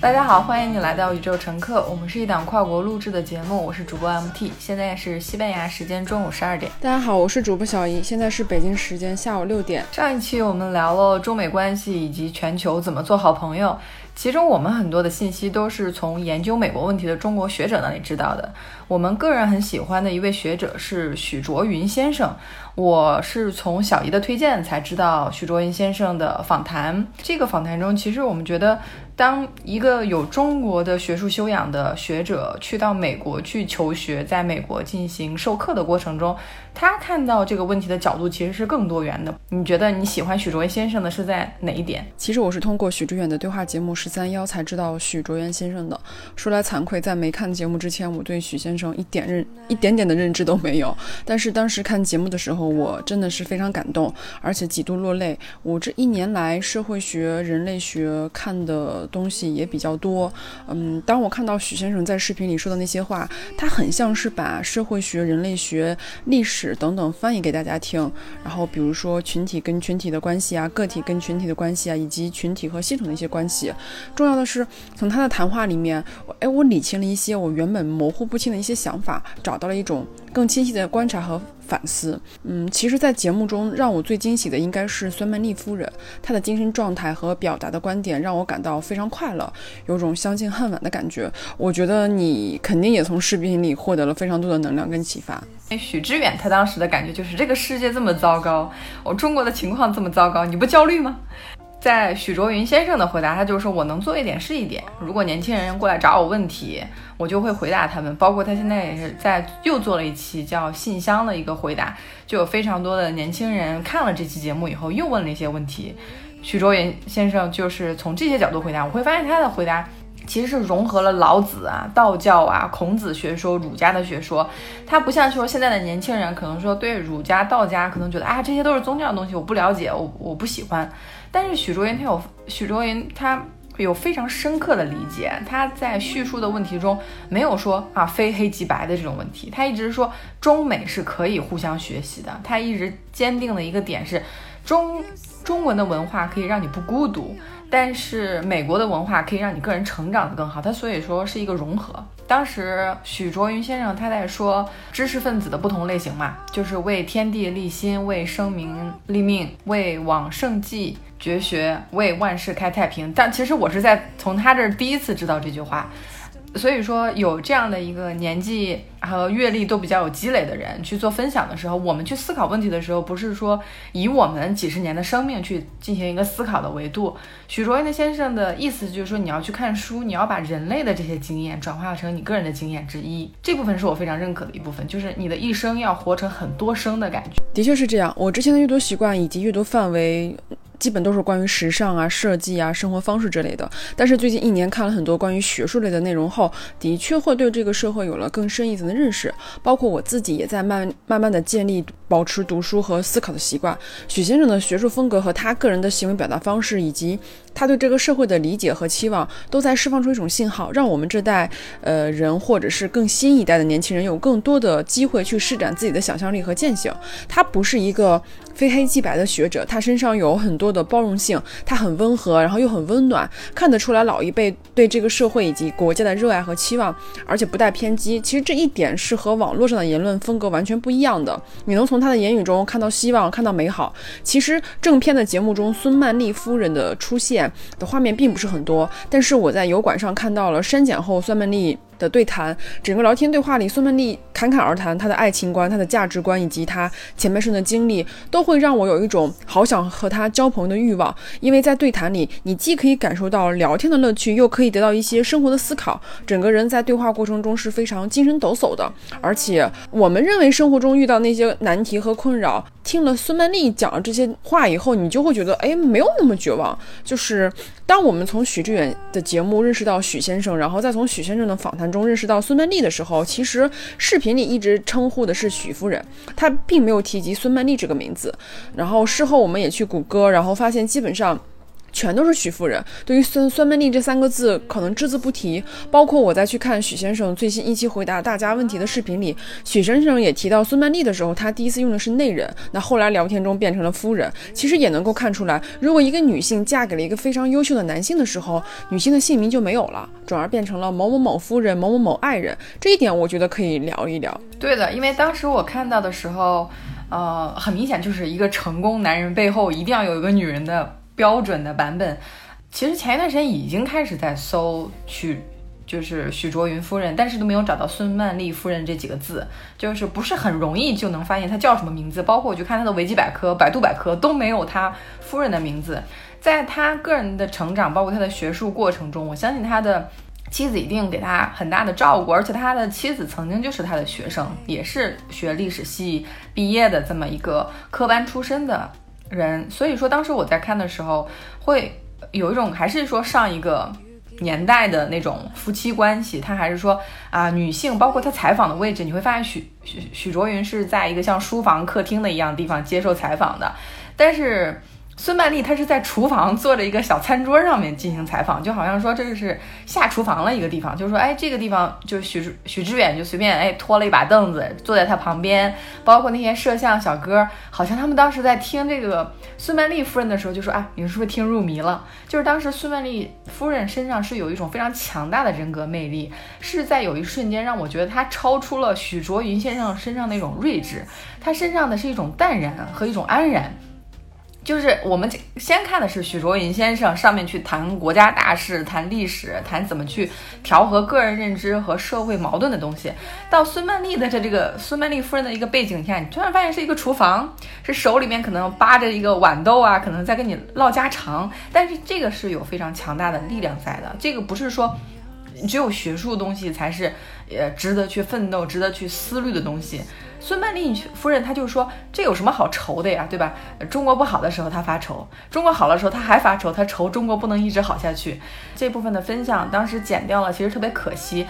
大家好，欢迎你来到宇宙乘客。我们是一档跨国录制的节目，我是主播 MT，现在是西班牙时间中午十二点。大家好，我是主播小姨，现在是北京时间下午六点。上一期我们聊了中美关系以及全球怎么做好朋友，其中我们很多的信息都是从研究美国问题的中国学者那里知道的。我们个人很喜欢的一位学者是许卓云先生，我是从小姨的推荐才知道许卓云先生的访谈。这个访谈中，其实我们觉得。当一个有中国的学术修养的学者去到美国去求学，在美国进行授课的过程中，他看到这个问题的角度其实是更多元的。你觉得你喜欢许卓元先生的是在哪一点？其实我是通过许知远的对话节目十三幺才知道许卓元先生的。说来惭愧，在没看节目之前，我对许先生一点认一点点的认知都没有。但是当时看节目的时候，我真的是非常感动，而且几度落泪。我这一年来社会学、人类学看的。东西也比较多，嗯，当我看到许先生在视频里说的那些话，他很像是把社会学、人类学、历史等等翻译给大家听。然后，比如说群体跟群体的关系啊，个体跟群体的关系啊，以及群体和系统的一些关系。重要的是，从他的谈话里面，哎，我理清了一些我原本模糊不清的一些想法，找到了一种更清晰的观察和。反思，嗯，其实，在节目中让我最惊喜的应该是孙曼丽夫人，她的精神状态和表达的观点让我感到非常快乐，有种相见恨晚的感觉。我觉得你肯定也从视频里获得了非常多的能量跟启发。许知远他当时的感觉就是这个世界这么糟糕，我中国的情况这么糟糕，你不焦虑吗？在许卓云先生的回答，他就是说我能做一点是一点。如果年轻人过来找我问题，我就会回答他们。包括他现在也是在又做了一期叫信箱的一个回答，就有非常多的年轻人看了这期节目以后又问了一些问题。许卓云先生就是从这些角度回答，我会发现他的回答其实是融合了老子啊、道教啊、孔子学说、儒家的学说。他不像说现在的年轻人可能说对儒家、道家可能觉得啊这些都是宗教的东西，我不了解，我我不喜欢。但是许卓云他有许卓云他有非常深刻的理解，他在叙述的问题中没有说啊非黑即白的这种问题，他一直说中美是可以互相学习的，他一直坚定的一个点是中中文的文化可以让你不孤独，但是美国的文化可以让你个人成长的更好，他所以说是一个融合。当时许卓云先生他在说知识分子的不同类型嘛，就是为天地立心，为生民立命，为往圣继绝学，为万世开太平。但其实我是在从他这儿第一次知道这句话。所以说，有这样的一个年纪和阅历都比较有积累的人去做分享的时候，我们去思考问题的时候，不是说以我们几十年的生命去进行一个思考的维度。许卓云先生的意思就是说，你要去看书，你要把人类的这些经验转化成你个人的经验之一。这部分是我非常认可的一部分，就是你的一生要活成很多生的感觉。的确是这样，我之前的阅读习惯以及阅读范围。基本都是关于时尚啊、设计啊、生活方式之类的。但是最近一年看了很多关于学术类的内容后，的确会对这个社会有了更深一层的认识。包括我自己也在慢慢慢的建立保持读书和思考的习惯。许先生的学术风格和他个人的行为表达方式，以及他对这个社会的理解和期望，都在释放出一种信号，让我们这代呃人或者是更新一代的年轻人有更多的机会去施展自己的想象力和践行。他不是一个非黑即白的学者，他身上有很多。的包容性，他很温和，然后又很温暖，看得出来老一辈对这个社会以及国家的热爱和期望，而且不带偏激。其实这一点是和网络上的言论风格完全不一样的。你能从他的言语中看到希望，看到美好。其实正片的节目中，孙曼丽夫人的出现的画面并不是很多，但是我在油管上看到了删减后孙曼丽。的对谈，整个聊天对话里，孙曼丽侃侃而谈，她的爱情观、她的价值观以及她前半生的经历，都会让我有一种好想和她交朋友的欲望。因为在对谈里，你既可以感受到聊天的乐趣，又可以得到一些生活的思考。整个人在对话过程中是非常精神抖擞的。而且，我们认为生活中遇到那些难题和困扰，听了孙曼丽讲了这些话以后，你就会觉得，哎，没有那么绝望。就是当我们从许志远的节目认识到许先生，然后再从许先生的访谈。中认识到孙曼丽的时候，其实视频里一直称呼的是许夫人，她并没有提及孙曼丽这个名字。然后事后我们也去谷歌，然后发现基本上全都是许夫人。对于孙孙曼丽这三个字，可能只字不提。包括我在去看许先生最新一期回答大家问题的视频里，许先生也提到孙曼丽的时候，他第一次用的是内人，那后来聊天中变成了夫人。其实也能够看出来，如果一个女性嫁给了一个非常优秀的男性的时候，女性的姓名就没有了，转而变成了某某某夫人、某某某爱人。这一点我觉得可以聊一聊。对的，因为当时我看到的时候，呃，很明显就是一个成功男人背 后一定要有一个女人的。标准的版本，其实前一段时间已经开始在搜许，就是许卓云夫人，但是都没有找到孙曼丽夫人这几个字，就是不是很容易就能发现她叫什么名字。包括我去看她的维基百科、百度百科都没有她夫人的名字。在他个人的成长，包括他的学术过程中，我相信他的妻子一定给他很大的照顾，而且他的妻子曾经就是他的学生，也是学历史系毕业的这么一个科班出身的。人，所以说当时我在看的时候，会有一种还是说上一个年代的那种夫妻关系，他还是说啊，女性包括他采访的位置，你会发现许许许卓云是在一个像书房、客厅的一样地方接受采访的，但是。孙曼丽她是在厨房坐着一个小餐桌上面进行采访，就好像说这个是下厨房了一个地方，就是说，哎，这个地方就许许志远就随便哎拖了一把凳子坐在他旁边，包括那些摄像小哥，好像他们当时在听这个孙曼丽夫人的时候就说啊，你是不是听入迷了？就是当时孙曼丽夫人身上是有一种非常强大的人格魅力，是在有一瞬间让我觉得她超出了许卓云先生身上那种睿智，她身上的是一种淡然和一种安然。就是我们先看的是许卓云先生上面去谈国家大事、谈历史、谈怎么去调和个人认知和社会矛盾的东西，到孙曼丽的这这个孙曼丽夫人的一个背景下，你突然发现是一个厨房，是手里面可能扒着一个豌豆啊，可能在跟你唠家常，但是这个是有非常强大的力量在的，这个不是说只有学术东西才是呃值得去奋斗、值得去思虑的东西。孙曼丽夫人，她就说这有什么好愁的呀，对吧？中国不好的时候她发愁，中国好的时候她还发愁，她愁中国不能一直好下去。这部分的分享当时剪掉了，其实特别可惜。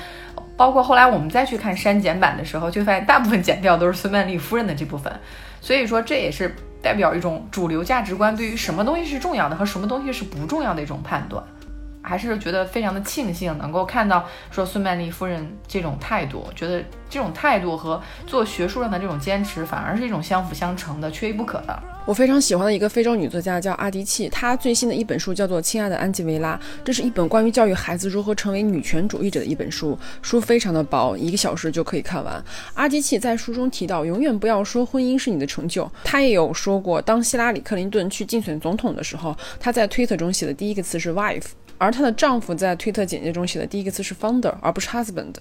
包括后来我们再去看删减版的时候，就发现大部分剪掉都是孙曼丽夫人的这部分。所以说，这也是代表一种主流价值观对于什么东西是重要的和什么东西是不重要的一种判断。还是觉得非常的庆幸，能够看到说孙曼丽夫人这种态度，觉得这种态度和做学术上的这种坚持，反而是一种相辅相成的，缺一不可的。我非常喜欢的一个非洲女作家叫阿迪契，她最新的一本书叫做《亲爱的安吉维拉》，这是一本关于教育孩子如何成为女权主义者的一本书，书非常的薄，一个小时就可以看完。阿迪契在书中提到，永远不要说婚姻是你的成就。她也有说过，当希拉里·克林顿去竞选总统的时候，她在推特中写的第一个词是 wife。而她的丈夫在推特简介中写的第一个词是 founder，而不是 husband。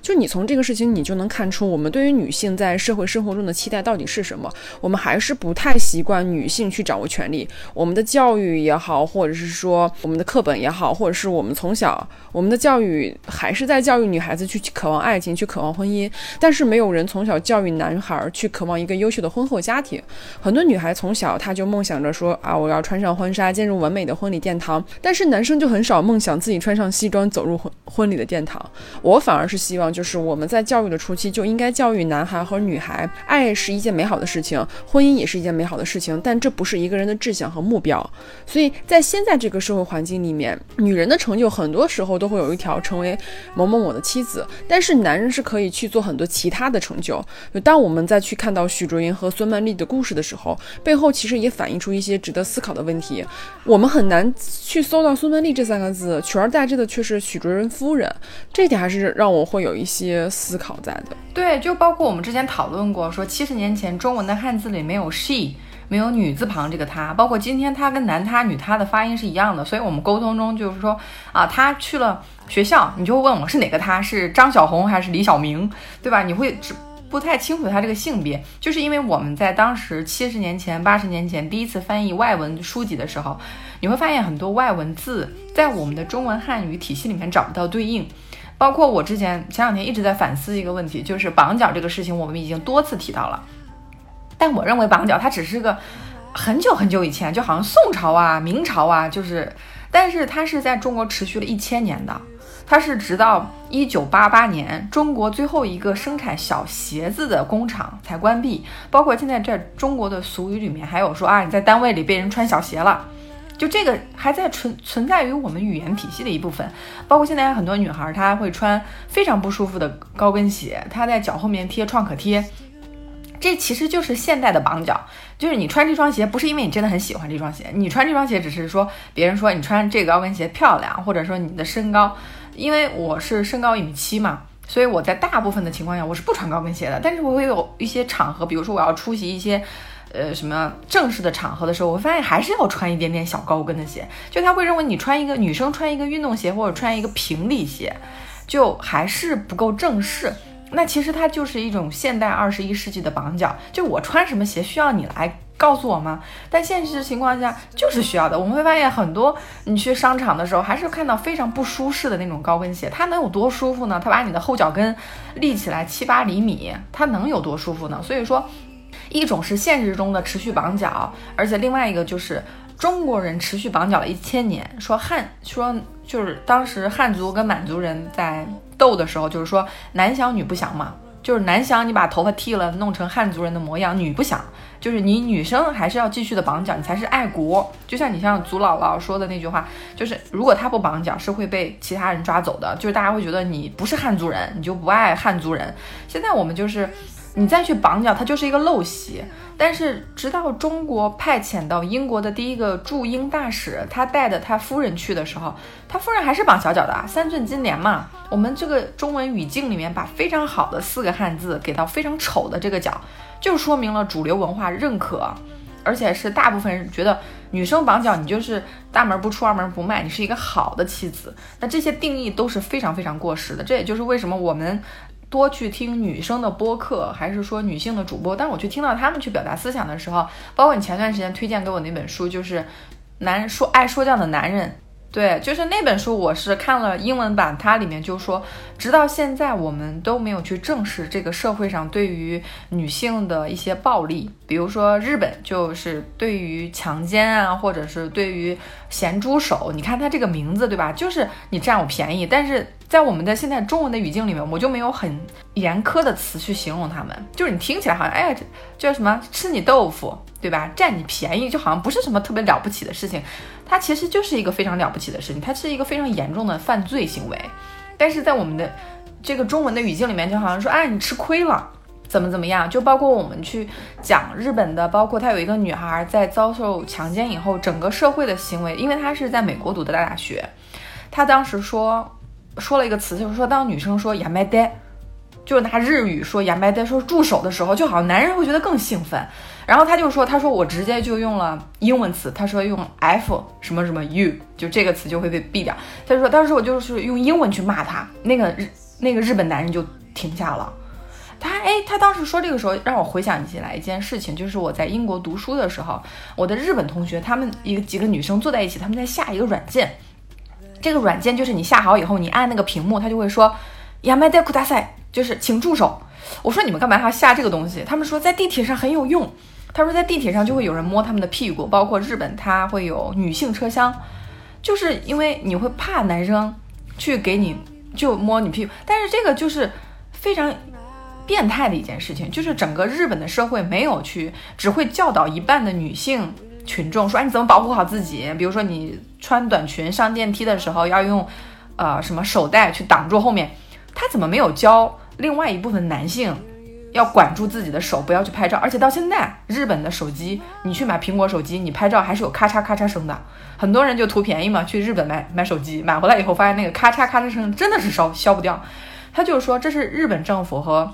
就你从这个事情，你就能看出我们对于女性在社会生活中的期待到底是什么。我们还是不太习惯女性去掌握权力。我们的教育也好，或者是说我们的课本也好，或者是我们从小我们的教育还是在教育女孩子去渴望爱情，去渴望婚姻。但是没有人从小教育男孩去渴望一个优秀的婚后家庭。很多女孩从小她就梦想着说啊，我要穿上婚纱，进入完美的婚礼殿堂。但是男生就很。很少梦想自己穿上西装走入婚婚礼的殿堂，我反而是希望，就是我们在教育的初期就应该教育男孩和女孩，爱是一件美好的事情，婚姻也是一件美好的事情，但这不是一个人的志向和目标。所以在现在这个社会环境里面，女人的成就很多时候都会有一条成为某某某的妻子，但是男人是可以去做很多其他的成就。当我们再去看到许卓云和孙曼丽的故事的时候，背后其实也反映出一些值得思考的问题。我们很难去搜到孙曼丽这。三个字取而代之的却是许哲人夫人，这点还是让我会有一些思考在的。对，就包括我们之前讨论过，说七十年前中文的汉字里没有 she，没有女字旁这个她，包括今天她跟男她女她的发音是一样的，所以我们沟通中就是说啊，她去了学校，你就会问我是哪个她，是张小红还是李小明，对吧？你会只。不太清楚他这个性别，就是因为我们在当时七十年前、八十年前第一次翻译外文书籍的时候，你会发现很多外文字在我们的中文汉语体系里面找不到对应。包括我之前前两天一直在反思一个问题，就是绑脚这个事情，我们已经多次提到了。但我认为绑脚它只是个很久很久以前，就好像宋朝啊、明朝啊，就是，但是它是在中国持续了一千年的。它是直到一九八八年，中国最后一个生产小鞋子的工厂才关闭。包括现在这中国的俗语里面还有说啊，你在单位里被人穿小鞋了，就这个还在存存在于我们语言体系的一部分，包括现在很多女孩她会穿非常不舒服的高跟鞋，她在脚后面贴创可贴，这其实就是现代的绑脚，就是你穿这双鞋不是因为你真的很喜欢这双鞋，你穿这双鞋只是说别人说你穿这个高跟鞋漂亮，或者说你的身高，因为我是身高一米七嘛，所以我在大部分的情况下我是不穿高跟鞋的，但是我会有一些场合，比如说我要出席一些。呃，什么正式的场合的时候，我会发现还是要穿一点点小高跟的鞋。就他会认为你穿一个女生穿一个运动鞋或者穿一个平底鞋，就还是不够正式。那其实它就是一种现代二十一世纪的绑脚。就我穿什么鞋需要你来告诉我吗？但现实情况下就是需要的。我们会发现很多你去商场的时候，还是看到非常不舒适的那种高跟鞋。它能有多舒服呢？它把你的后脚跟立起来七八厘米，它能有多舒服呢？所以说。一种是现实中的持续绑脚，而且另外一个就是中国人持续绑脚了一千年。说汉说就是当时汉族跟满族人在斗的时候，就是说男降女不降嘛，就是男降你把头发剃了弄成汉族人的模样，女不降，就是你女生还是要继续的绑脚，你才是爱国。就像你像祖姥姥说的那句话，就是如果她不绑脚是会被其他人抓走的，就是大家会觉得你不是汉族人，你就不爱汉族人。现在我们就是。你再去绑脚，它就是一个陋习。但是直到中国派遣到英国的第一个驻英大使，他带着他夫人去的时候，他夫人还是绑小脚的，三寸金莲嘛。我们这个中文语境里面把非常好的四个汉字给到非常丑的这个脚，就说明了主流文化认可，而且是大部分人觉得女生绑脚，你就是大门不出二门不迈，你是一个好的妻子。那这些定义都是非常非常过时的。这也就是为什么我们。多去听女生的播客，还是说女性的主播？但我去听到他们去表达思想的时候，包括你前段时间推荐给我那本书，就是《男人说爱说教的男人》。对，就是那本书，我是看了英文版，它里面就说，直到现在我们都没有去正视这个社会上对于女性的一些暴力，比如说日本就是对于强奸啊，或者是对于咸猪手，你看它这个名字对吧？就是你占我便宜，但是在我们的现在中文的语境里面，我就没有很严苛的词去形容他们，就是你听起来好像，哎呀，叫什么吃你豆腐。对吧？占你便宜就好像不是什么特别了不起的事情，它其实就是一个非常了不起的事情，它是一个非常严重的犯罪行为。但是在我们的这个中文的语境里面，就好像说，哎，你吃亏了，怎么怎么样？就包括我们去讲日本的，包括他有一个女孩在遭受强奸以后，整个社会的行为，因为她是在美国读的大大学，她当时说说了一个词，就是说当女生说“亚麦呆”，就是拿日语说“亚麦呆”，说助手的时候，就好像男人会觉得更兴奋。然后他就说：“他说我直接就用了英文词，他说用 f 什么什么 u，就这个词就会被毙掉。他就说当时我就是用英文去骂他，那个日那个日本男人就停下了。他哎，他当时说这个时候让我回想起来一件事情，就是我在英国读书的时候，我的日本同学他们一个几个女生坐在一起，他们在下一个软件。这个软件就是你下好以后，你按那个屏幕，他就会说 yamada kudasai，就是请助手。我说你们干嘛要下这个东西？他们说在地铁上很有用。”他说，在地铁上就会有人摸他们的屁股，包括日本，他会有女性车厢，就是因为你会怕男生去给你就摸你屁股，但是这个就是非常变态的一件事情，就是整个日本的社会没有去，只会教导一半的女性群众说，哎，你怎么保护好自己？比如说你穿短裙上电梯的时候要用呃什么手袋去挡住后面，他怎么没有教另外一部分男性？要管住自己的手，不要去拍照。而且到现在，日本的手机，你去买苹果手机，你拍照还是有咔嚓咔嚓声的。很多人就图便宜嘛，去日本买买手机，买回来以后发现那个咔嚓咔嚓声真的是消消不掉。他就是说，这是日本政府和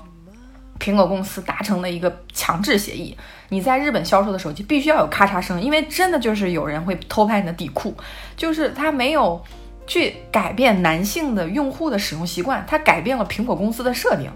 苹果公司达成的一个强制协议，你在日本销售的手机必须要有咔嚓声，因为真的就是有人会偷拍你的底裤，就是他没有去改变男性的用户的使用习惯，他改变了苹果公司的设定。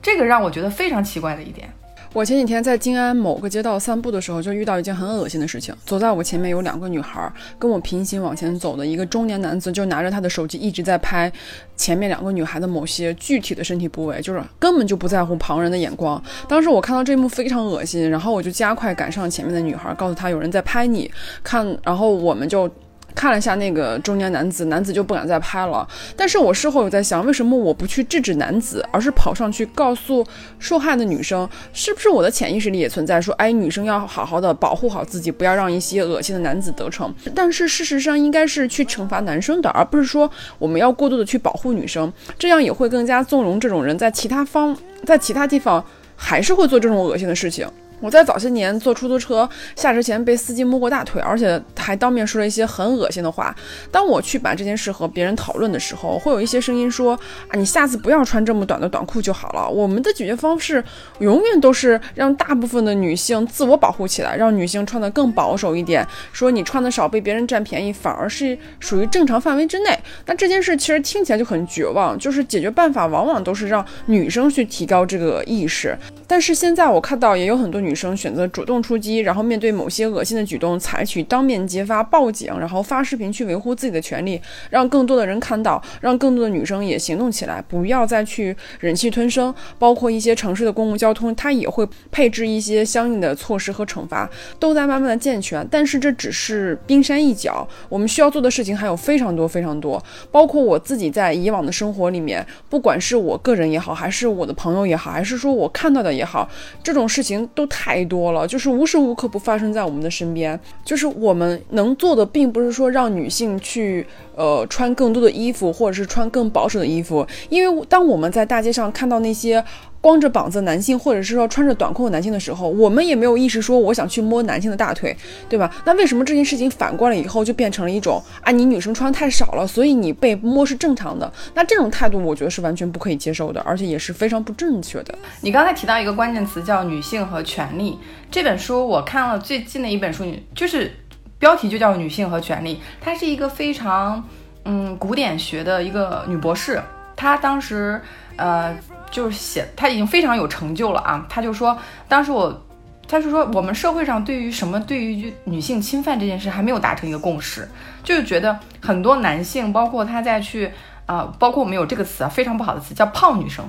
这个让我觉得非常奇怪的一点。我前几天在静安某个街道散步的时候，就遇到一件很恶心的事情。走在我前面有两个女孩，跟我平行往前走的一个中年男子，就拿着他的手机一直在拍前面两个女孩的某些具体的身体部位，就是根本就不在乎旁人的眼光。当时我看到这一幕非常恶心，然后我就加快赶上前面的女孩，告诉她有人在拍你看，然后我们就。看了一下那个中年男子，男子就不敢再拍了。但是我事后有在想，为什么我不去制止男子，而是跑上去告诉受害的女生，是不是我的潜意识里也存在说，哎，女生要好好的保护好自己，不要让一些恶心的男子得逞。但是事实上应该是去惩罚男生的，而不是说我们要过度的去保护女生，这样也会更加纵容这种人在其他方，在其他地方还是会做这种恶心的事情。我在早些年坐出租车下车前被司机摸过大腿，而且还当面说了一些很恶心的话。当我去把这件事和别人讨论的时候，会有一些声音说：“啊，你下次不要穿这么短的短裤就好了。”我们的解决方式永远都是让大部分的女性自我保护起来，让女性穿得更保守一点。说你穿的少被别人占便宜，反而是属于正常范围之内。那这件事其实听起来就很绝望，就是解决办法往往都是让女生去提高这个意识。但是现在我看到也有很多女。生选择主动出击，然后面对某些恶心的举动，采取当面揭发、报警，然后发视频去维护自己的权利，让更多的人看到，让更多的女生也行动起来，不要再去忍气吞声。包括一些城市的公共交通，它也会配置一些相应的措施和惩罚，都在慢慢的健全。但是这只是冰山一角，我们需要做的事情还有非常多非常多。包括我自己在以往的生活里面，不管是我个人也好，还是我的朋友也好，还是说我看到的也好，这种事情都。太多了，就是无时无刻不发生在我们的身边。就是我们能做的，并不是说让女性去呃穿更多的衣服，或者是穿更保守的衣服。因为当我们在大街上看到那些。光着膀子男性，或者是说穿着短裤的男性的时候，我们也没有意识说我想去摸男性的大腿，对吧？那为什么这件事情反过来以后就变成了一种啊，你女生穿太少了，所以你被摸是正常的？那这种态度，我觉得是完全不可以接受的，而且也是非常不正确的。你刚才提到一个关键词叫女性和权利，这本书我看了最近的一本书，就是标题就叫女性和权利，它是一个非常嗯古典学的一个女博士，她当时呃。就是写他已经非常有成就了啊！他就说，当时我，他就说我们社会上对于什么对于女性侵犯这件事还没有达成一个共识，就是觉得很多男性，包括他在去啊，包括我们有这个词啊，非常不好的词叫泡女生，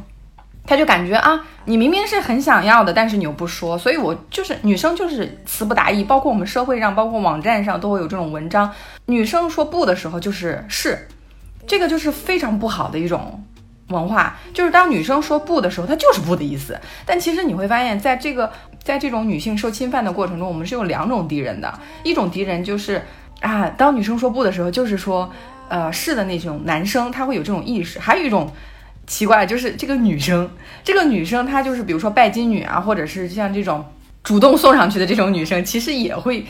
他就感觉啊，你明明是很想要的，但是你又不说，所以我就是女生就是词不达意，包括我们社会上，包括网站上都会有这种文章，女生说不的时候就是是，这个就是非常不好的一种。文化就是当女生说不的时候，她就是不的意思。但其实你会发现，在这个在这种女性受侵犯的过程中，我们是有两种敌人的。一种敌人就是啊，当女生说不的时候，就是说呃是的那种男生，他会有这种意识。还有一种奇怪，就是这个女生，这个女生她就是比如说拜金女啊，或者是像这种主动送上去的这种女生，其实也会。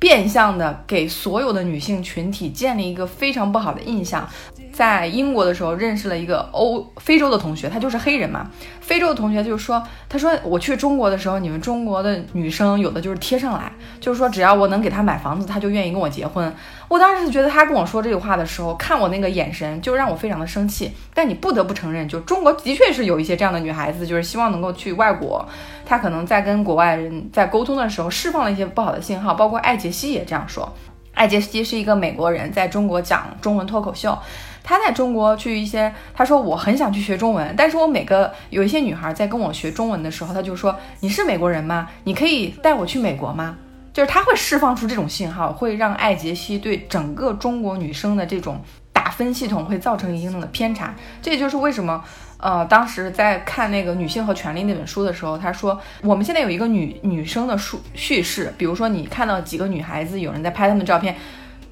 变相的给所有的女性群体建立一个非常不好的印象。在英国的时候认识了一个欧非洲的同学，他就是黑人嘛。非洲的同学就说：“他说我去中国的时候，你们中国的女生有的就是贴上来，就是说只要我能给他买房子，他就愿意跟我结婚。”我当时觉得他跟我说这句话的时候，看我那个眼神就让我非常的生气。但你不得不承认，就中国的确是有一些这样的女孩子，就是希望能够去外国，她可能在跟国外人在沟通的时候释放了一些不好的信号。包括艾杰西也这样说。艾杰西是一个美国人，在中国讲中文脱口秀。他在中国去一些，他说我很想去学中文，但是我每个有一些女孩在跟我学中文的时候，他就说你是美国人吗？你可以带我去美国吗？就是他会释放出这种信号，会让艾杰西对整个中国女生的这种打分系统会造成一定的偏差。这也就是为什么，呃，当时在看那个《女性和权利》那本书的时候，他说我们现在有一个女女生的叙叙事，比如说你看到几个女孩子有人在拍她们的照片。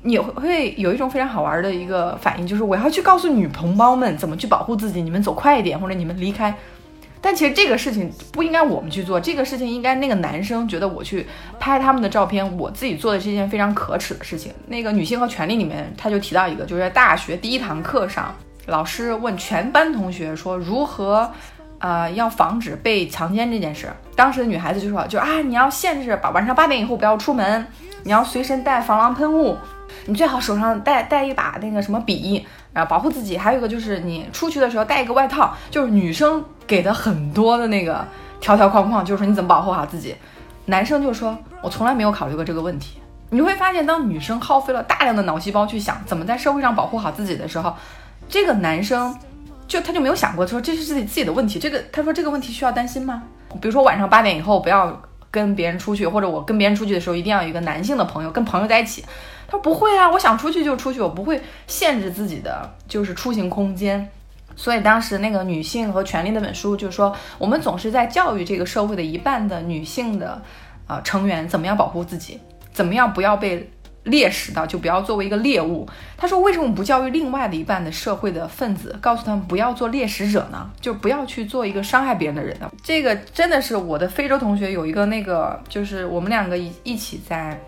你会有一种非常好玩的一个反应，就是我要去告诉女同胞们怎么去保护自己，你们走快一点，或者你们离开。但其实这个事情不应该我们去做，这个事情应该那个男生觉得我去拍他们的照片，我自己做的是一件非常可耻的事情。那个女性和权利里面，他就提到一个，就是在大学第一堂课上，老师问全班同学说如何，呃，要防止被强奸这件事。当时的女孩子就说，就啊，你要限制把晚上八点以后不要出门，你要随身带防狼喷雾。你最好手上带带一把那个什么笔，然后保护自己。还有一个就是你出去的时候带一个外套，就是女生给的很多的那个条条框框，就是说你怎么保护好自己。男生就说，我从来没有考虑过这个问题。你会发现，当女生耗费了大量的脑细胞去想怎么在社会上保护好自己的时候，这个男生就他就没有想过说这是自己自己的问题。这个他说这个问题需要担心吗？比如说晚上八点以后不要跟别人出去，或者我跟别人出去的时候一定要有一个男性的朋友，跟朋友在一起。他说不会啊，我想出去就出去，我不会限制自己的就是出行空间。所以当时那个《女性和权利》那本书就说，我们总是在教育这个社会的一半的女性的啊成员怎么样保护自己，怎么样不要被。猎食到就不要作为一个猎物。他说：“为什么不教育另外的一半的社会的分子，告诉他们不要做猎食者呢？就不要去做一个伤害别人的人呢？”这个真的是我的非洲同学有一个那个，就是我们两个一一起在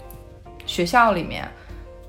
学校里面，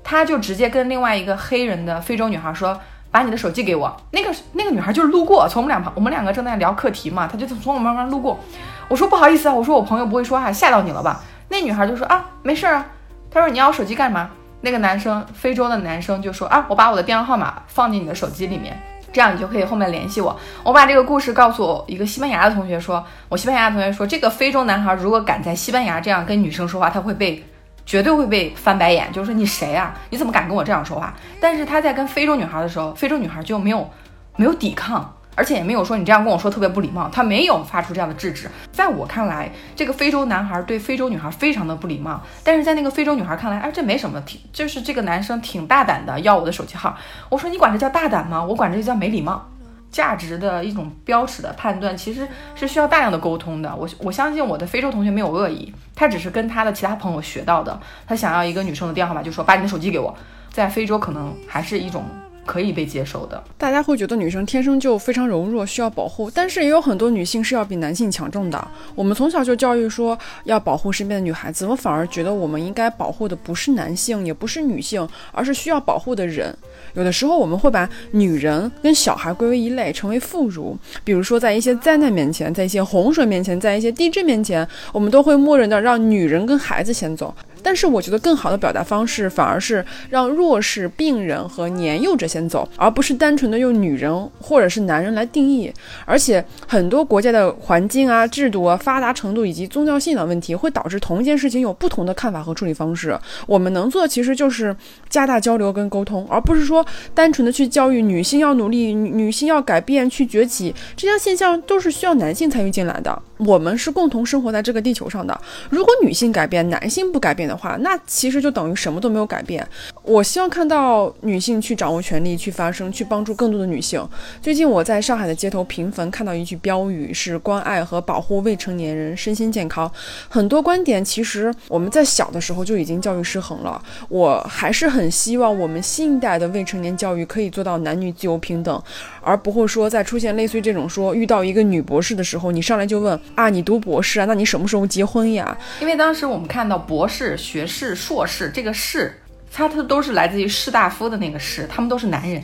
他就直接跟另外一个黑人的非洲女孩说：“把你的手机给我。”那个那个女孩就是路过，从我们两旁，我们两个正在聊课题嘛，她就从我们旁边路过。我说：“不好意思啊，我说我朋友不会说话，吓到你了吧？”那女孩就说：“啊，没事啊。”他说：“你要手机干嘛？”那个男生，非洲的男生就说：“啊，我把我的电话号码放进你的手机里面，这样你就可以后面联系我。”我把这个故事告诉我一个西班牙的同学，说：“我西班牙的同学说，这个非洲男孩如果敢在西班牙这样跟女生说话，他会被绝对会被翻白眼，就是说你谁啊？你怎么敢跟我这样说话？”但是他在跟非洲女孩的时候，非洲女孩就没有没有抵抗。而且也没有说你这样跟我说特别不礼貌，他没有发出这样的制止。在我看来，这个非洲男孩对非洲女孩非常的不礼貌。但是在那个非洲女孩看来，哎，这没什么，挺就是这个男生挺大胆的，要我的手机号。我说你管这叫大胆吗？我管这叫没礼貌。价值的一种标尺的判断，其实是需要大量的沟通的。我我相信我的非洲同学没有恶意，他只是跟他的其他朋友学到的。他想要一个女生的电话号码，就说把你的手机给我。在非洲可能还是一种。可以被接受的，大家会觉得女生天生就非常柔弱，需要保护。但是也有很多女性是要比男性强壮的。我们从小就教育说要保护身边的女孩子，我反而觉得我们应该保护的不是男性，也不是女性，而是需要保护的人。有的时候我们会把女人跟小孩归为一类，成为妇孺。比如说在一些灾难面前，在一些洪水面前，在一些地震面前，我们都会默认的让女人跟孩子先走。但是我觉得更好的表达方式，反而是让弱势、病人和年幼者先走，而不是单纯的用女人或者是男人来定义。而且很多国家的环境啊、制度啊、发达程度以及宗教信仰问题，会导致同一件事情有不同的看法和处理方式。我们能做的其实就是加大交流跟沟通，而不是说单纯的去教育女性要努力、女性要改变、去崛起。这些现象都是需要男性参与进来的。我们是共同生活在这个地球上的。如果女性改变，男性不改变话，那其实就等于什么都没有改变。我希望看到女性去掌握权力，去发声，去帮助更多的女性。最近我在上海的街头频繁看到一句标语，是关爱和保护未成年人身心健康。很多观点其实我们在小的时候就已经教育失衡了。我还是很希望我们新一代的未成年教育可以做到男女自由平等，而不会说在出现类似于这种说遇到一个女博士的时候，你上来就问。啊，你读博士啊？那你什么时候结婚呀？因为当时我们看到博士、学士、硕士这个士，它它都是来自于士大夫的那个士，他们都是男人。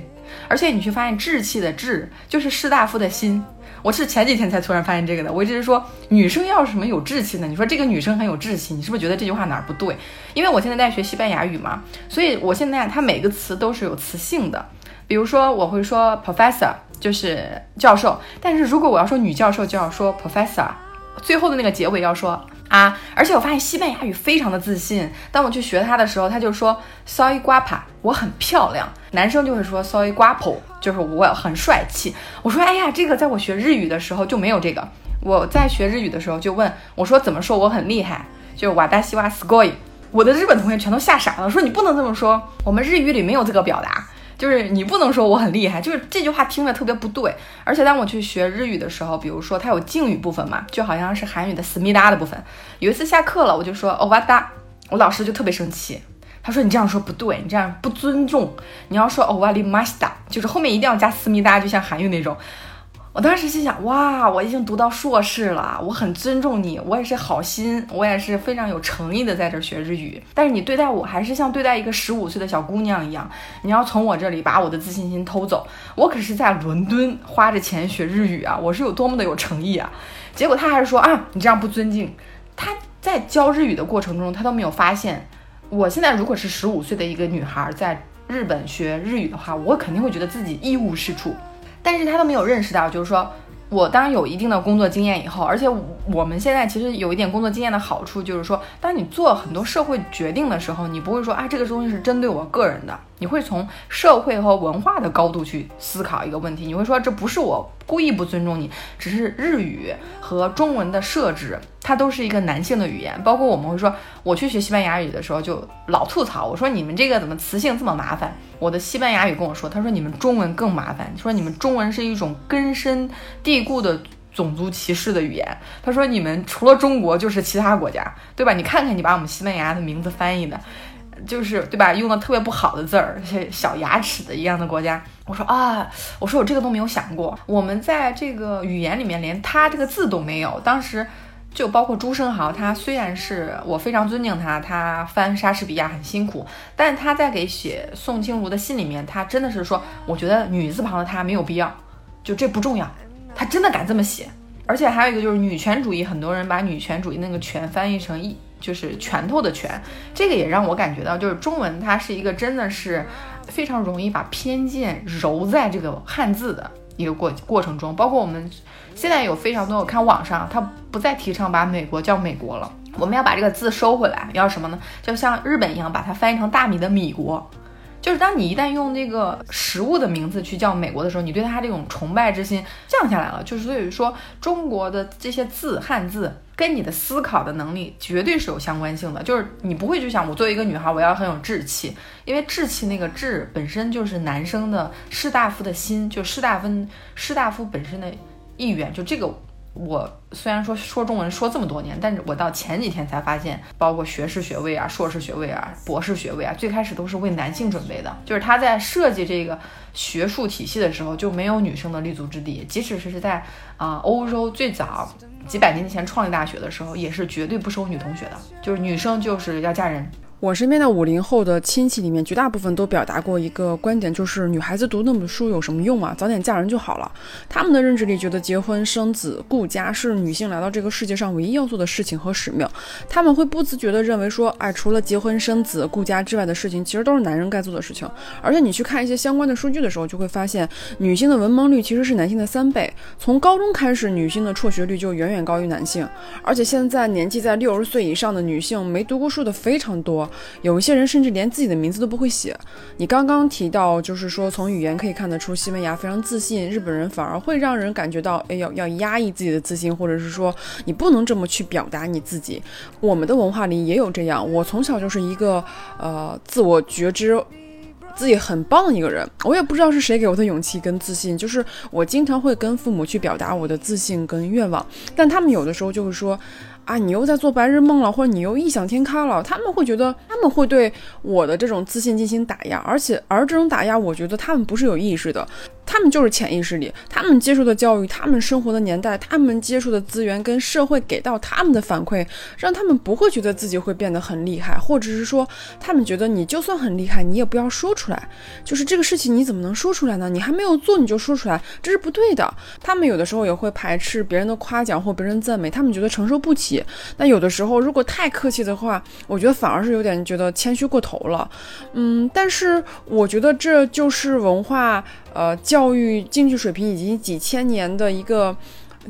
而且你去发现志气的志，就是士大夫的心。我是前几天才突然发现这个的。我一直说女生要什么有志气呢？你说这个女生很有志气，你是不是觉得这句话哪儿不对？因为我现在在学西班牙语嘛，所以我现在它每个词都是有词性的。比如说我会说 professor。就是教授，但是如果我要说女教授，就要说 professor，最后的那个结尾要说啊。而且我发现西班牙语非常的自信，当我去学它的时候，他就说 soy guapa，我很漂亮。男生就会说 soy guapo，就是我很帅气。我说哎呀，这个在我学日语的时候就没有这个。我在学日语的时候就问我说怎么说我很厉害，就瓦达西瓦斯 o 伊。我的日本同学全都吓傻了，说你不能这么说，我们日语里没有这个表达。就是你不能说我很厉害，就是这句话听着特别不对。而且当我去学日语的时候，比如说它有敬语部分嘛，就好像是韩语的思密达的部分。有一次下课了，我就说欧巴达，我老师就特别生气，他说你这样说不对，你这样不尊重，你要说欧瓦里马西达，就是后面一定要加思密达，就像韩语那种。我当时心想，哇，我已经读到硕士了，我很尊重你，我也是好心，我也是非常有诚意的在这学日语。但是你对待我还是像对待一个十五岁的小姑娘一样，你要从我这里把我的自信心偷走。我可是在伦敦花着钱学日语啊，我是有多么的有诚意啊！结果他还是说啊，你这样不尊敬。他在教日语的过程中，他都没有发现，我现在如果是十五岁的一个女孩在日本学日语的话，我肯定会觉得自己一无是处。但是他都没有认识到，就是说我当有一定的工作经验以后，而且我们现在其实有一点工作经验的好处，就是说，当你做很多社会决定的时候，你不会说啊这个东西是针对我个人的，你会从社会和文化的高度去思考一个问题，你会说这不是我故意不尊重你，只是日语和中文的设置。它都是一个男性的语言。包括我们会说，我去学西班牙语的时候就老吐槽，我说你们这个怎么词性这么麻烦？我的西班牙语跟我说，他说你们中文更麻烦，说你们中文是一种根深蒂固的种族歧视的语言。他说你们除了中国就是其他国家，对吧？你看看你把我们西班牙的名字翻译的。就是对吧？用的特别不好的字儿，小牙齿的一样的国家。我说啊，我说我这个都没有想过。我们在这个语言里面连他这个字都没有。当时就包括朱生豪，他虽然是我非常尊敬他，他翻莎士比亚很辛苦，但他在给写宋清如的信里面，他真的是说，我觉得女字旁的他没有必要，就这不重要。他真的敢这么写。而且还有一个就是女权主义，很多人把女权主义那个权翻译成一。就是拳头的拳，这个也让我感觉到，就是中文它是一个真的是非常容易把偏见揉在这个汉字的一个过过程中。包括我们现在有非常多，我看网上他不再提倡把美国叫美国了，我们要把这个字收回来，要什么呢？就像日本一样，把它翻译成大米的米国。就是当你一旦用那个食物的名字去叫美国的时候，你对它这种崇拜之心降下来了。就是所以说，中国的这些字汉字跟你的思考的能力绝对是有相关性的。就是你不会去想，我作为一个女孩，我要很有志气，因为志气那个志本身就是男生的士大夫的心，就士大夫士大夫本身的意愿，就这个。我虽然说说中文说这么多年，但是我到前几天才发现，包括学士学位啊、硕士学位啊、博士学位啊，最开始都是为男性准备的。就是他在设计这个学术体系的时候，就没有女生的立足之地。即使是在啊欧洲最早几百年前创立大学的时候，也是绝对不收女同学的，就是女生就是要嫁人。我身边的五零后的亲戚里面，绝大部分都表达过一个观点，就是女孩子读那么多书有什么用啊？早点嫁人就好了。他们的认知里觉得结婚生子顾家是女性来到这个世界上唯一要做的事情和使命。他们会不自觉地认为说，哎，除了结婚生子顾家之外的事情，其实都是男人该做的事情。而且你去看一些相关的数据的时候，就会发现，女性的文盲率其实是男性的三倍。从高中开始，女性的辍学率就远远高于男性。而且现在年纪在六十岁以上的女性没读过书的非常多。有一些人甚至连自己的名字都不会写。你刚刚提到，就是说从语言可以看得出西班牙非常自信，日本人反而会让人感觉到，哎，要要压抑自己的自信，或者是说你不能这么去表达你自己。我们的文化里也有这样。我从小就是一个呃自我觉知自己很棒的一个人，我也不知道是谁给我的勇气跟自信，就是我经常会跟父母去表达我的自信跟愿望，但他们有的时候就会说。啊，你又在做白日梦了，或者你又异想天开了，他们会觉得他们会对我的这种自信进行打压，而且而这种打压，我觉得他们不是有意识的。他们就是潜意识里，他们接受的教育，他们生活的年代，他们接触的资源跟社会给到他们的反馈，让他们不会觉得自己会变得很厉害，或者是说，他们觉得你就算很厉害，你也不要说出来。就是这个事情你怎么能说出来呢？你还没有做你就说出来，这是不对的。他们有的时候也会排斥别人的夸奖或别人赞美，他们觉得承受不起。那有的时候如果太客气的话，我觉得反而是有点觉得谦虚过头了。嗯，但是我觉得这就是文化。呃，教育经济水平以及几千年的一个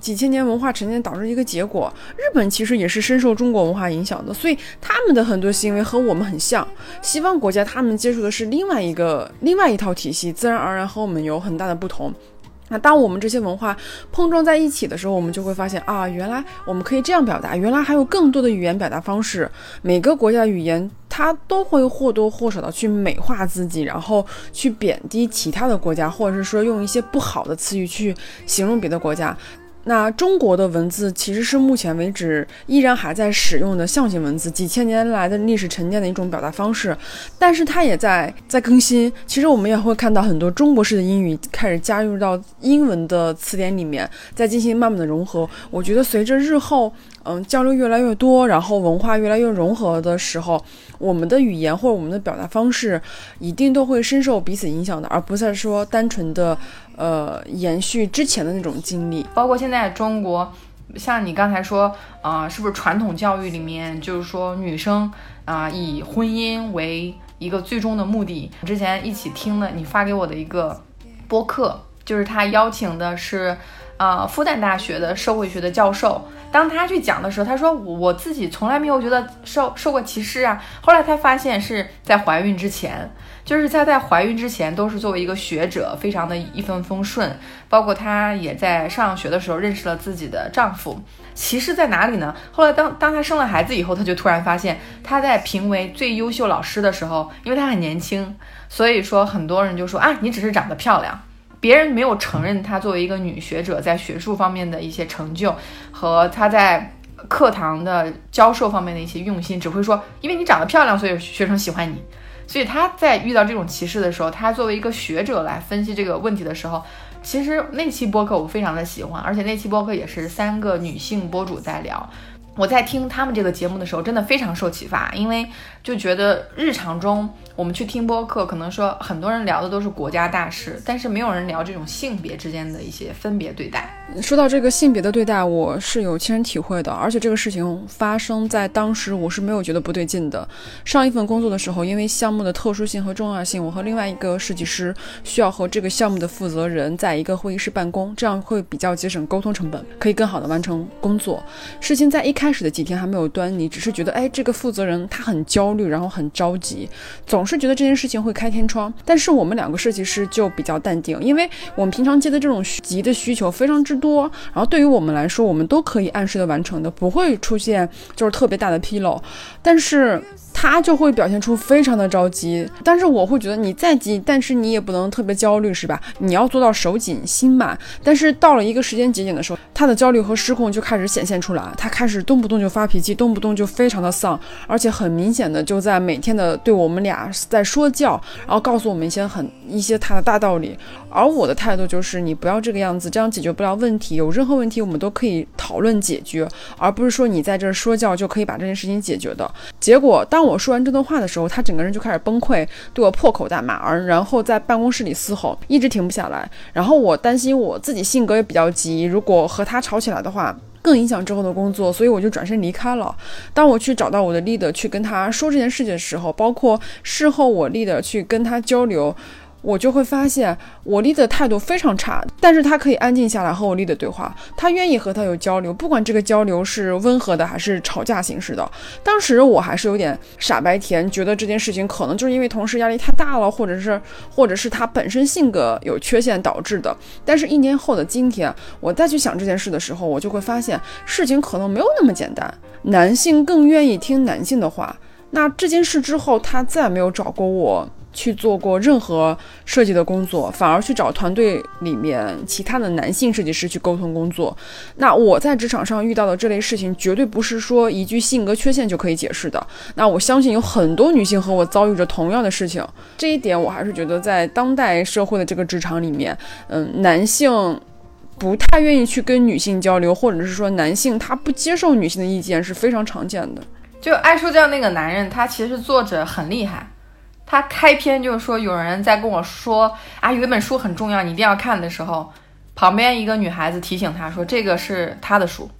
几千年文化沉淀导致一个结果。日本其实也是深受中国文化影响的，所以他们的很多行为和我们很像。西方国家他们接触的是另外一个另外一套体系，自然而然和我们有很大的不同。那当我们这些文化碰撞在一起的时候，我们就会发现啊，原来我们可以这样表达，原来还有更多的语言表达方式。每个国家的语言它都会或多或少的去美化自己，然后去贬低其他的国家，或者是说用一些不好的词语去形容别的国家。那中国的文字其实是目前为止依然还在使用的象形文字，几千年来的历史沉淀的一种表达方式，但是它也在在更新。其实我们也会看到很多中国式的英语开始加入到英文的词典里面，在进行慢慢的融合。我觉得随着日后。嗯，交流越来越多，然后文化越来越融合的时候，我们的语言或者我们的表达方式，一定都会深受彼此影响的，而不是说单纯的，呃，延续之前的那种经历。包括现在中国，像你刚才说，啊，是不是传统教育里面就是说女生啊以婚姻为一个最终的目的？之前一起听的你发给我的一个播客，就是他邀请的是。呃复旦大学的社会学的教授。当他去讲的时候，他说我自己从来没有觉得受受过歧视啊。后来他发现是在怀孕之前，就是他在怀孕之前都是作为一个学者，非常的一帆风顺。包括她也在上学的时候认识了自己的丈夫。歧视在哪里呢？后来当当她生了孩子以后，她就突然发现，她在评为最优秀老师的时候，因为她很年轻，所以说很多人就说啊，你只是长得漂亮。别人没有承认她作为一个女学者在学术方面的一些成就和她在课堂的教授方面的一些用心，只会说因为你长得漂亮，所以学生喜欢你。所以她在遇到这种歧视的时候，她作为一个学者来分析这个问题的时候，其实那期播客我非常的喜欢，而且那期播客也是三个女性博主在聊。我在听他们这个节目的时候，真的非常受启发，因为就觉得日常中我们去听播客，可能说很多人聊的都是国家大事，但是没有人聊这种性别之间的一些分别对待。说到这个性别的对待，我是有亲身体会的，而且这个事情发生在当时，我是没有觉得不对劲的。上一份工作的时候，因为项目的特殊性和重要性，我和另外一个设计师需要和这个项目的负责人在一个会议室办公，这样会比较节省沟通成本，可以更好的完成工作。事情在一开始的几天还没有端倪，只是觉得，哎，这个负责人他很焦虑，然后很着急，总是觉得这件事情会开天窗。但是我们两个设计师就比较淡定，因为我们平常接的这种急的需求非常之。多，然后对于我们来说，我们都可以按时的完成的，不会出现就是特别大的纰漏，但是。他就会表现出非常的着急，但是我会觉得你再急，但是你也不能特别焦虑，是吧？你要做到手紧心满。但是到了一个时间节点的时候，他的焦虑和失控就开始显现出来，他开始动不动就发脾气，动不动就非常的丧，而且很明显的就在每天的对我们俩在说教，然后告诉我们一些很一些他的大道理。而我的态度就是你不要这个样子，这样解决不了问题。有任何问题我们都可以讨论解决，而不是说你在这说教就可以把这件事情解决的。结果当我说完这段话的时候，他整个人就开始崩溃，对我破口大骂，而然后在办公室里嘶吼，一直停不下来。然后我担心我自己性格也比较急，如果和他吵起来的话，更影响之后的工作，所以我就转身离开了。当我去找到我的 leader 去跟他说这件事情的时候，包括事后我 leader 去跟他交流。我就会发现，我丽的态度非常差，但是他可以安静下来和我丽的对话，他愿意和他有交流，不管这个交流是温和的还是吵架形式的。当时我还是有点傻白甜，觉得这件事情可能就是因为同事压力太大了，或者是，或者是他本身性格有缺陷导致的。但是，一年后的今天，我再去想这件事的时候，我就会发现，事情可能没有那么简单。男性更愿意听男性的话。那这件事之后，他再也没有找过我。去做过任何设计的工作，反而去找团队里面其他的男性设计师去沟通工作。那我在职场上遇到的这类事情，绝对不是说一句性格缺陷就可以解释的。那我相信有很多女性和我遭遇着同样的事情，这一点我还是觉得在当代社会的这个职场里面，嗯，男性不太愿意去跟女性交流，或者是说男性他不接受女性的意见是非常常见的。就爱说教那个男人，他其实作者很厉害。他开篇就是说，有人在跟我说啊，有一本书很重要，你一定要看的时候，旁边一个女孩子提醒他说，这个是他的书，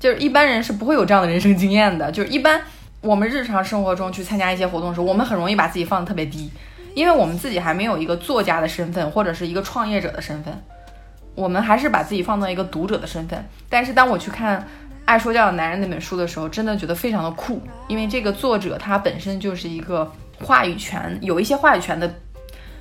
就是一般人是不会有这样的人生经验的。就是一般我们日常生活中去参加一些活动的时候，我们很容易把自己放得特别低，因为我们自己还没有一个作家的身份或者是一个创业者的身份，我们还是把自己放到一个读者的身份。但是当我去看《爱说教的男人》那本书的时候，真的觉得非常的酷，因为这个作者他本身就是一个。话语权有一些话语权的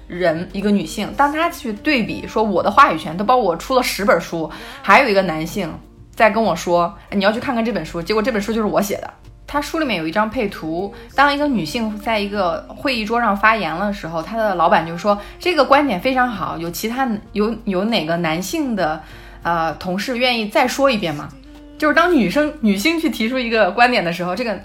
人，一个女性，当她去对比说我的话语权都包括我出了十本书，还有一个男性在跟我说你要去看看这本书，结果这本书就是我写的。他书里面有一张配图，当一个女性在一个会议桌上发言的时候，她的老板就说这个观点非常好，有其他有有哪个男性的呃同事愿意再说一遍吗？就是当女生女性去提出一个观点的时候，这个。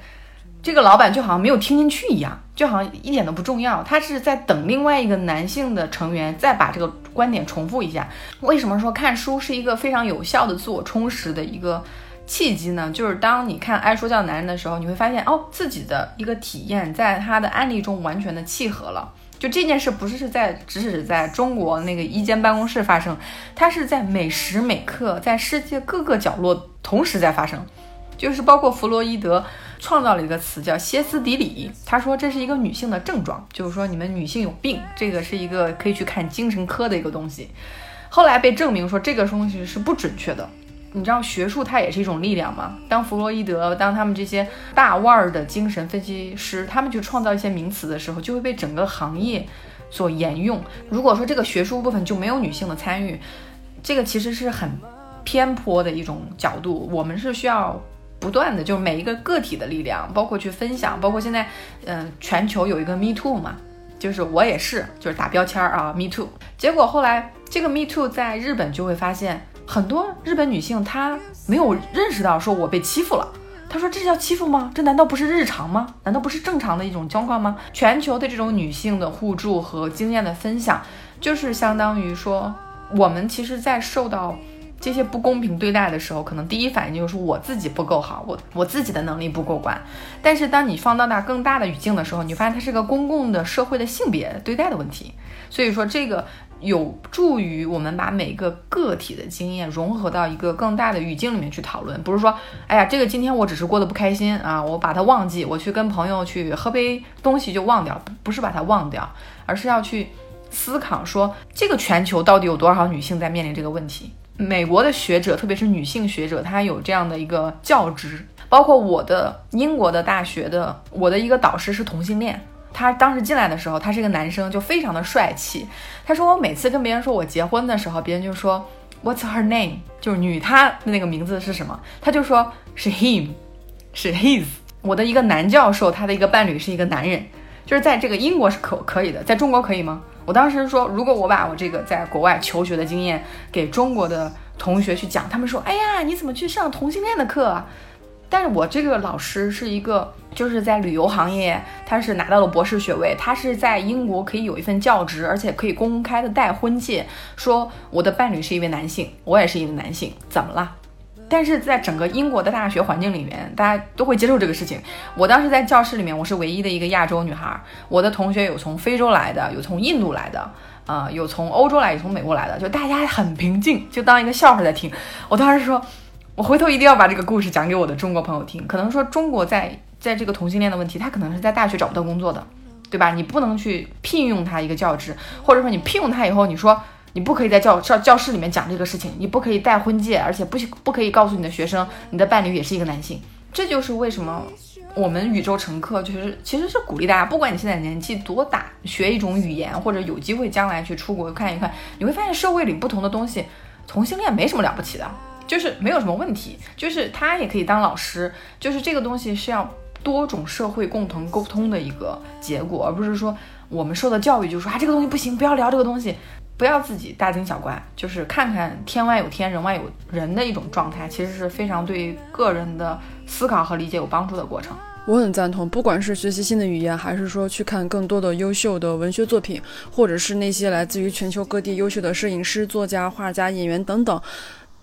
这个老板就好像没有听进去一样，就好像一点都不重要。他是在等另外一个男性的成员再把这个观点重复一下。为什么说看书是一个非常有效的自我充实的一个契机呢？就是当你看爱说教男人的时候，你会发现哦，自己的一个体验在他的案例中完全的契合了。就这件事不是是在只是在中国那个一间办公室发生，它是在每时每刻在世界各个角落同时在发生，就是包括弗洛伊德。创造了一个词叫歇斯底里，他说这是一个女性的症状，就是说你们女性有病，这个是一个可以去看精神科的一个东西。后来被证明说这个东西是不准确的。你知道学术它也是一种力量吗？当弗洛伊德，当他们这些大腕儿的精神分析师，他们去创造一些名词的时候，就会被整个行业所沿用。如果说这个学术部分就没有女性的参与，这个其实是很偏颇的一种角度。我们是需要不断的，就是每一个个体的力量，包括去分享，包括现在，嗯，全球有一个 Me Too 嘛，就是我也是，就是打标签啊，Me Too。结果后来这个 Me Too 在日本就会发现。很多日本女性她没有认识到说我被欺负了，她说这叫欺负吗？这难道不是日常吗？难道不是正常的一种状况吗？全球的这种女性的互助和经验的分享，就是相当于说我们其实，在受到这些不公平对待的时候，可能第一反应就是我自己不够好，我我自己的能力不过关。但是当你放到那更大的语境的时候，你发现它是个公共的社会的性别对待的问题。所以说这个。有助于我们把每个个体的经验融合到一个更大的语境里面去讨论，不是说，哎呀，这个今天我只是过得不开心啊，我把它忘记，我去跟朋友去喝杯东西就忘掉，不是把它忘掉，而是要去思考说，这个全球到底有多少女性在面临这个问题？美国的学者，特别是女性学者，她有这样的一个教职，包括我的英国的大学的，我的一个导师是同性恋。他当时进来的时候，他是一个男生，就非常的帅气。他说我每次跟别人说我结婚的时候，别人就说 What's her name？就是女他的那个名字是什么？他就说是 him，是 his。我的一个男教授，他的一个伴侣是一个男人，就是在这个英国是可可以的，在中国可以吗？我当时说，如果我把我这个在国外求学的经验给中国的同学去讲，他们说，哎呀，你怎么去上同性恋的课？啊？但是我这个老师是一个，就是在旅游行业，他是拿到了博士学位，他是在英国可以有一份教职，而且可以公开的带婚戒，说我的伴侣是一位男性，我也是一位男性，怎么了？但是在整个英国的大学环境里面，大家都会接受这个事情。我当时在教室里面，我是唯一的一个亚洲女孩，我的同学有从非洲来的，有从印度来的，啊，有从欧洲来，有从美国来的，就大家很平静，就当一个笑话在听。我当时说。我回头一定要把这个故事讲给我的中国朋友听。可能说中国在在这个同性恋的问题，他可能是在大学找不到工作的，对吧？你不能去聘用他一个教职，或者说你聘用他以后，你说你不可以在教教教室里面讲这个事情，你不可以戴婚戒，而且不不可以告诉你的学生你的伴侣也是一个男性。这就是为什么我们宇宙乘客就是其实是鼓励大家，不管你现在年纪多大，学一种语言或者有机会将来去出国看一看，你会发现社会里不同的东西，同性恋没什么了不起的。就是没有什么问题，就是他也可以当老师，就是这个东西是要多种社会共同沟通的一个结果，而不是说我们受的教育就是说啊这个东西不行，不要聊这个东西，不要自己大惊小怪，就是看看天外有天，人外有人的一种状态，其实是非常对个人的思考和理解有帮助的过程。我很赞同，不管是学习新的语言，还是说去看更多的优秀的文学作品，或者是那些来自于全球各地优秀的摄影师、作家、画家、演员等等。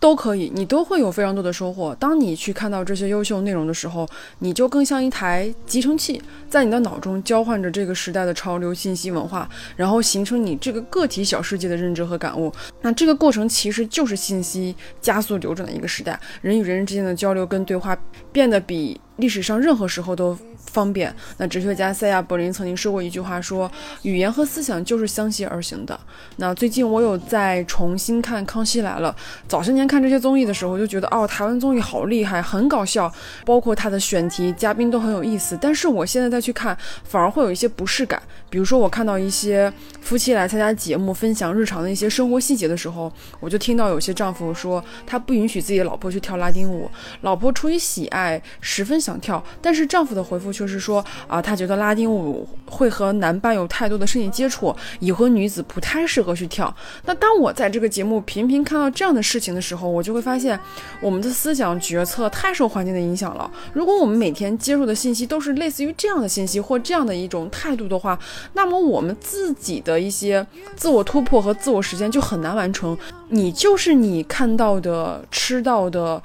都可以，你都会有非常多的收获。当你去看到这些优秀内容的时候，你就更像一台集成器，在你的脑中交换着这个时代的潮流信息文化，然后形成你这个个体小世界的认知和感悟。那这个过程其实就是信息加速流转的一个时代，人与人之间的交流跟对话变得比历史上任何时候都。方便。那哲学家塞亚·柏林曾经说过一句话，说语言和思想就是相携而行的。那最近我有在重新看《康熙来了》，早些年看这些综艺的时候，就觉得哦，台湾综艺好厉害，很搞笑，包括它的选题、嘉宾都很有意思。但是我现在再去看，反而会有一些不适感。比如说，我看到一些夫妻来参加节目，分享日常的一些生活细节的时候，我就听到有些丈夫说，他不允许自己的老婆去跳拉丁舞，老婆出于喜爱，十分想跳，但是丈夫的回复却。是说啊，他觉得拉丁舞会和男伴有太多的身体接触，已婚女子不太适合去跳。那当我在这个节目频频看到这样的事情的时候，我就会发现，我们的思想决策太受环境的影响了。如果我们每天接受的信息都是类似于这样的信息或这样的一种态度的话，那么我们自己的一些自我突破和自我实现就很难完成。你就是你看到的、吃到的、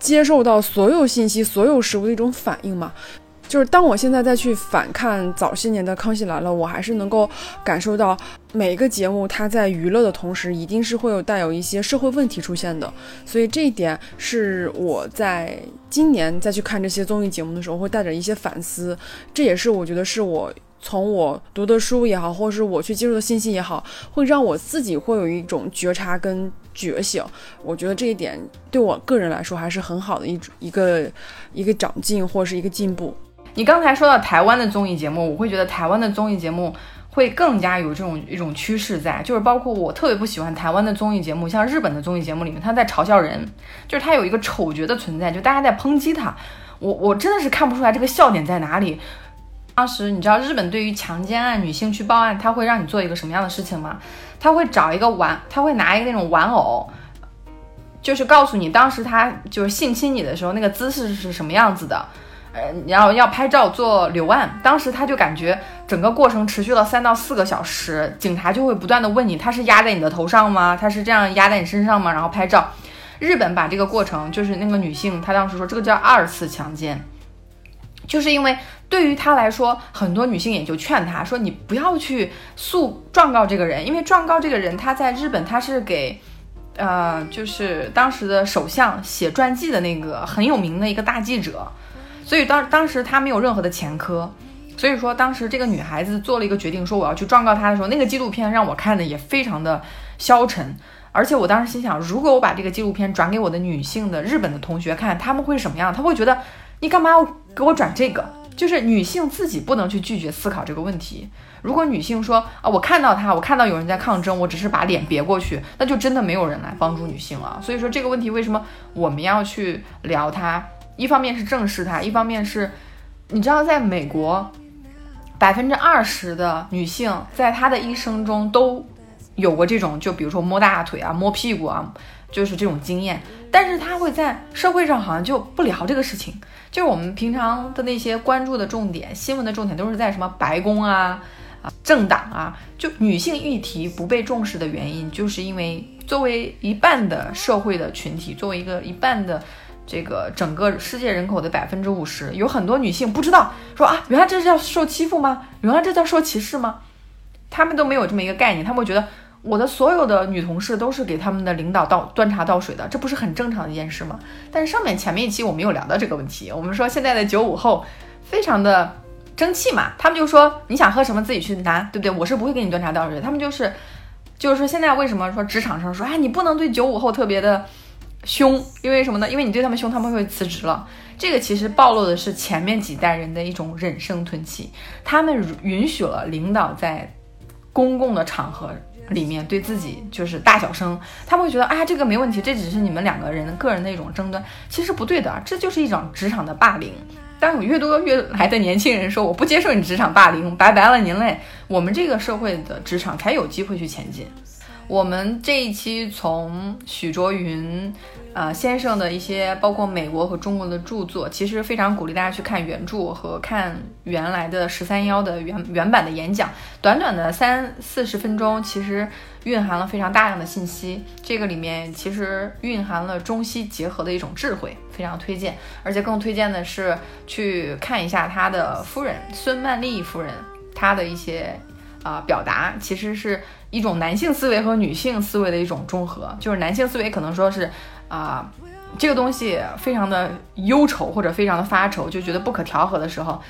接受到所有信息、所有事物的一种反应嘛。就是当我现在再去反看早些年的《康熙来了》，我还是能够感受到每一个节目它在娱乐的同时，一定是会有带有一些社会问题出现的。所以这一点是我在今年再去看这些综艺节目的时候，会带着一些反思。这也是我觉得是我从我读的书也好，或是我去接触的信息也好，会让我自己会有一种觉察跟觉醒。我觉得这一点对我个人来说还是很好的一种一个一个长进或是一个进步。你刚才说到台湾的综艺节目，我会觉得台湾的综艺节目。会更加有这种一种趋势在，就是包括我特别不喜欢台湾的综艺节目，像日本的综艺节目里面，他在嘲笑人，就是他有一个丑角的存在，就大家在抨击他，我我真的是看不出来这个笑点在哪里。当时你知道日本对于强奸案女性去报案，他会让你做一个什么样的事情吗？他会找一个玩，他会拿一个那种玩偶，就是告诉你当时他就是性侵你的时候那个姿势是什么样子的。呃，然后要拍照做留案，当时他就感觉整个过程持续了三到四个小时，警察就会不断的问你，他是压在你的头上吗？他是这样压在你身上吗？然后拍照。日本把这个过程，就是那个女性，她当时说这个叫二次强奸，就是因为对于她来说，很多女性也就劝她说，你不要去诉状告这个人，因为状告这个人他在日本他是给，呃，就是当时的首相写传记的那个很有名的一个大记者。所以当当时他没有任何的前科，所以说当时这个女孩子做了一个决定，说我要去状告他的时候，那个纪录片让我看的也非常的消沉，而且我当时心想，如果我把这个纪录片转给我的女性的日本的同学看，他们会什么样？他会觉得你干嘛要给我转这个？就是女性自己不能去拒绝思考这个问题。如果女性说啊，我看到他，我看到有人在抗争，我只是把脸别过去，那就真的没有人来帮助女性了。所以说这个问题为什么我们要去聊它？一方面是正视它，一方面是，你知道，在美国，百分之二十的女性在她的一生中都有过这种，就比如说摸大腿啊、摸屁股啊，就是这种经验。但是他会在社会上好像就不聊这个事情，就是我们平常的那些关注的重点、新闻的重点都是在什么白宫啊、啊政党啊，就女性议题不被重视的原因，就是因为作为一半的社会的群体，作为一个一半的。这个整个世界人口的百分之五十，有很多女性不知道说啊，原来这是叫受欺负吗？原来这叫受歧视吗？他们都没有这么一个概念，他们会觉得我的所有的女同事都是给他们的领导倒端茶倒水的，这不是很正常的一件事吗？但是上面前面一期我们有聊到这个问题，我们说现在的九五后非常的争气嘛，他们就说你想喝什么自己去拿，对不对？我是不会给你端茶倒水，他们就是就是说现在为什么说职场上说哎你不能对九五后特别的。凶，因为什么呢？因为你对他们凶，他们会辞职了。这个其实暴露的是前面几代人的一种忍声吞气，他们允许了领导在公共的场合里面对自己就是大小声，他们会觉得，哎，这个没问题，这只是你们两个人个人的一种争端，其实不对的，这就是一种职场的霸凌。当有越多越来的年轻人说我不接受你职场霸凌，拜拜了您嘞，我们这个社会的职场才有机会去前进。我们这一期从许卓云，呃先生的一些包括美国和中国的著作，其实非常鼓励大家去看原著和看原来的十三幺的原原版的演讲，短短的三四十分钟，其实蕴含了非常大量的信息。这个里面其实蕴含了中西结合的一种智慧，非常推荐。而且更推荐的是去看一下他的夫人孙曼丽夫人，她的一些啊表达，其实是。一种男性思维和女性思维的一种综合，就是男性思维可能说是，啊，这个东西非常的忧愁或者非常的发愁，就觉得不可调和的时候。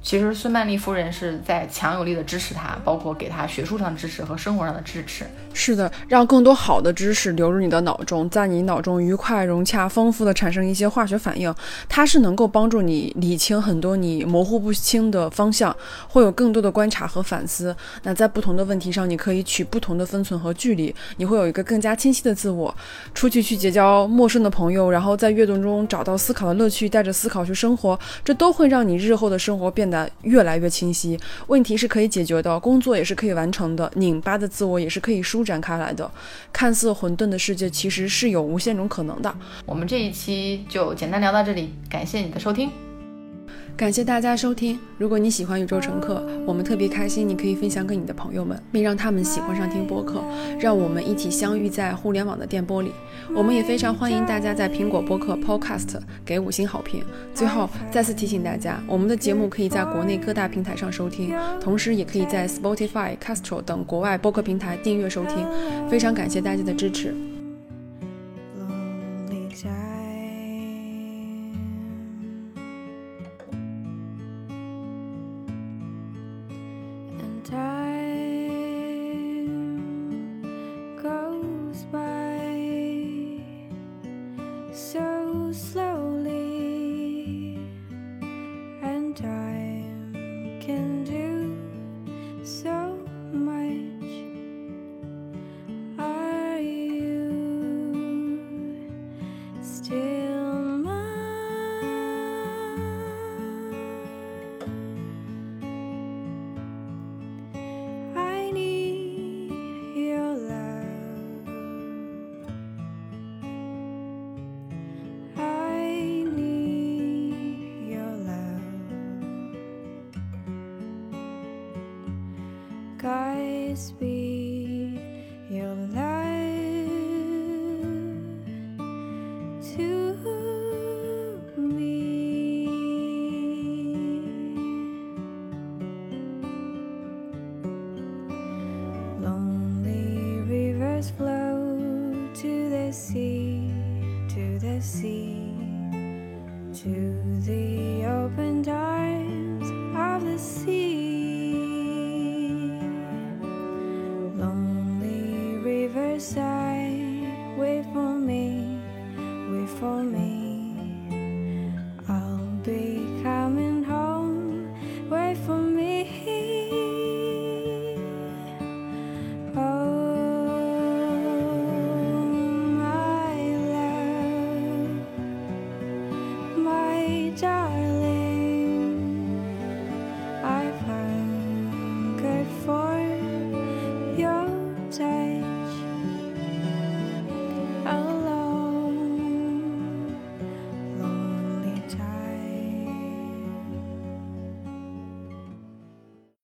其实孙曼丽夫人是在强有力的支持他，包括给他学术上的支持和生活上的支持。是的，让更多好的知识流入你的脑中，在你脑中愉快融洽、丰富的产生一些化学反应。它是能够帮助你理清很多你模糊不清的方向，会有更多的观察和反思。那在不同的问题上，你可以取不同的分寸和距离，你会有一个更加清晰的自我。出去去结交陌生的朋友，然后在阅读中找到思考的乐趣，带着思考去生活，这都会让你日后的生活变得。越来越清晰，问题是可以解决的，工作也是可以完成的，拧巴的自我也是可以舒展开来的。看似混沌的世界，其实是有无限种可能的。我们这一期就简单聊到这里，感谢你的收听。感谢大家收听。如果你喜欢宇宙乘客，我们特别开心，你可以分享给你的朋友们，并让他们喜欢上听播客，让我们一起相遇在互联网的电波里。我们也非常欢迎大家在苹果播客 Podcast 给五星好评。最后再次提醒大家，我们的节目可以在国内各大平台上收听，同时也可以在 Spotify、Castro 等国外播客平台订阅收听。非常感谢大家的支持。